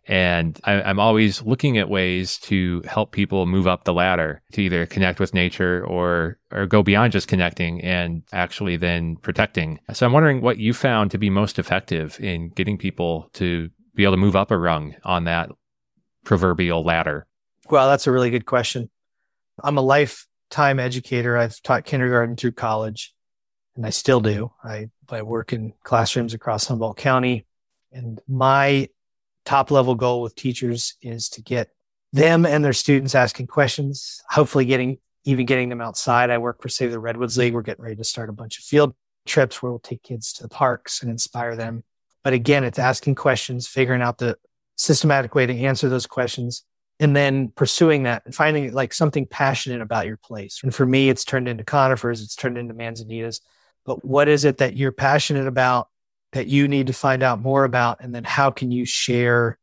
And I, I'm always looking at ways to help people move up the ladder to either connect with nature or or go beyond just connecting and actually then protecting. So I'm wondering what you found to be most effective in getting people to be able to move up a rung on that proverbial ladder. Well, that's a really good question. I'm a lifetime educator. I've taught kindergarten through college, and I still do. I, I work in classrooms across Humboldt County. And my top level goal with teachers is to get them and their students asking questions, hopefully getting even getting them outside. I work for Save the Redwoods League. We're getting ready to start a bunch of field trips where we'll take kids to the parks and inspire them. But again, it's asking questions, figuring out the systematic way to answer those questions, and then pursuing that and finding like something passionate about your place. And for me, it's turned into conifers, it's turned into manzanitas. But what is it that you're passionate about that you need to find out more about? And then how can you share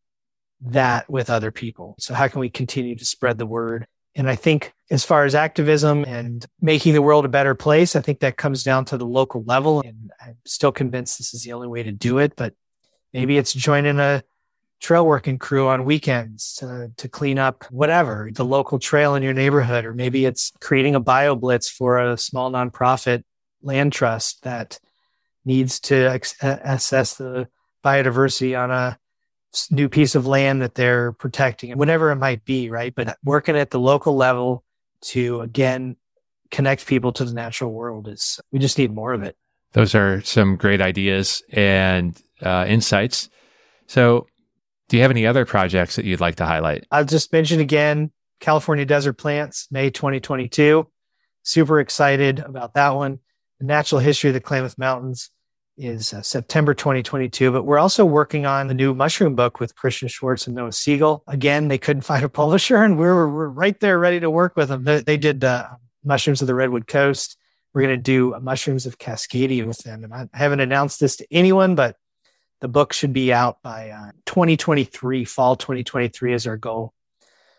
that with other people? So how can we continue to spread the word? And I think as far as activism and making the world a better place, I think that comes down to the local level. And I'm still convinced this is the only way to do it. But maybe it's joining a trail working crew on weekends to, to clean up whatever the local trail in your neighborhood, or maybe it's creating a bio blitz for a small nonprofit land trust that needs to assess the biodiversity on a new piece of land that they're protecting whatever it might be, right? But working at the local level to again connect people to the natural world is we just need more of it. Those are some great ideas and uh, insights. So, do you have any other projects that you'd like to highlight? I'll just mention again California Desert Plants, May 2022. Super excited about that one. The Natural History of the Klamath Mountains is uh, September 2022. But we're also working on the new mushroom book with Christian Schwarz and Noah Siegel. Again, they couldn't find a publisher, and we were, we're right there ready to work with them. They, they did uh, Mushrooms of the Redwood Coast. We're going to do Mushrooms of Cascadia with them. And I haven't announced this to anyone, but the book should be out by uh, 2023, fall 2023 is our goal.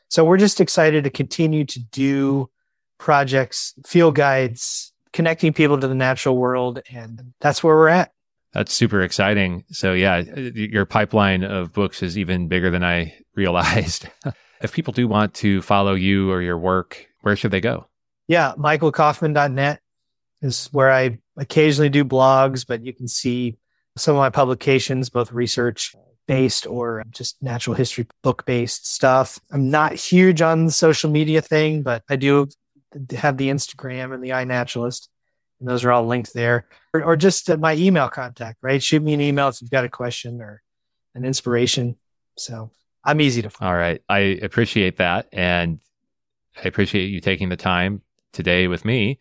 So we're just excited to continue to do projects, field guides, connecting people to the natural world. And that's where we're at. That's super exciting. So, yeah, your pipeline of books is even bigger than I realized. if people do want to follow you or your work, where should they go? Yeah, michaelkaufman.net is where I occasionally do blogs, but you can see some of my publications, both research based or just natural history book based stuff. I'm not huge on the social media thing, but I do have the Instagram and the iNaturalist. And those are all linked there. Or, or just uh, my email contact, right? Shoot me an email if you've got a question or an inspiration. So I'm easy to find. All right. I appreciate that. And I appreciate you taking the time today with me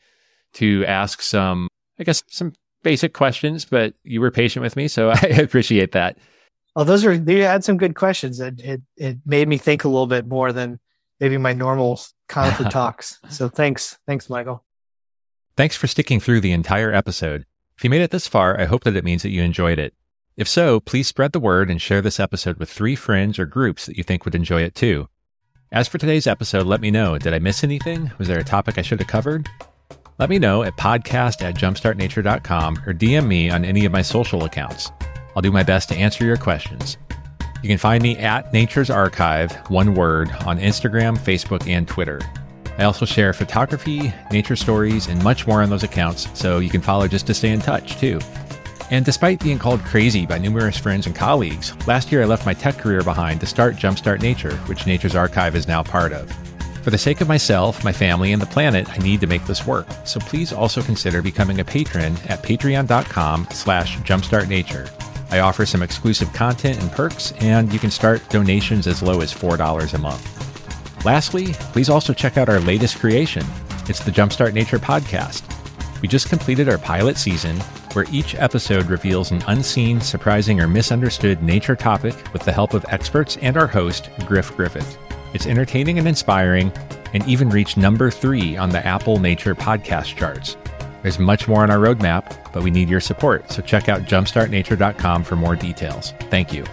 to ask some, I guess, some basic questions, but you were patient with me. So I appreciate that. Well, those are, you had some good questions. It, it, it made me think a little bit more than maybe my normal conifer talks. So thanks. Thanks, Michael. Thanks for sticking through the entire episode. If you made it this far, I hope that it means that you enjoyed it. If so, please spread the word and share this episode with three friends or groups that you think would enjoy it too. As for today's episode, let me know. Did I miss anything? Was there a topic I should have covered? Let me know at podcast at jumpstartnature.com or DM me on any of my social accounts. I'll do my best to answer your questions. You can find me at Nature's Archive, one word, on Instagram, Facebook, and Twitter. I also share photography, nature stories, and much more on those accounts, so you can follow just to stay in touch, too. And despite being called crazy by numerous friends and colleagues, last year I left my tech career behind to start Jumpstart Nature, which Nature's Archive is now part of. For the sake of myself, my family, and the planet, I need to make this work. So please also consider becoming a patron at patreon.com slash jumpstartnature. I offer some exclusive content and perks, and you can start donations as low as $4 a month. Lastly, please also check out our latest creation. It's the Jumpstart Nature podcast. We just completed our pilot season, where each episode reveals an unseen, surprising, or misunderstood nature topic with the help of experts and our host, Griff Griffith. It's entertaining and inspiring, and even reached number three on the Apple Nature podcast charts. There's much more on our roadmap, but we need your support, so check out jumpstartnature.com for more details. Thank you.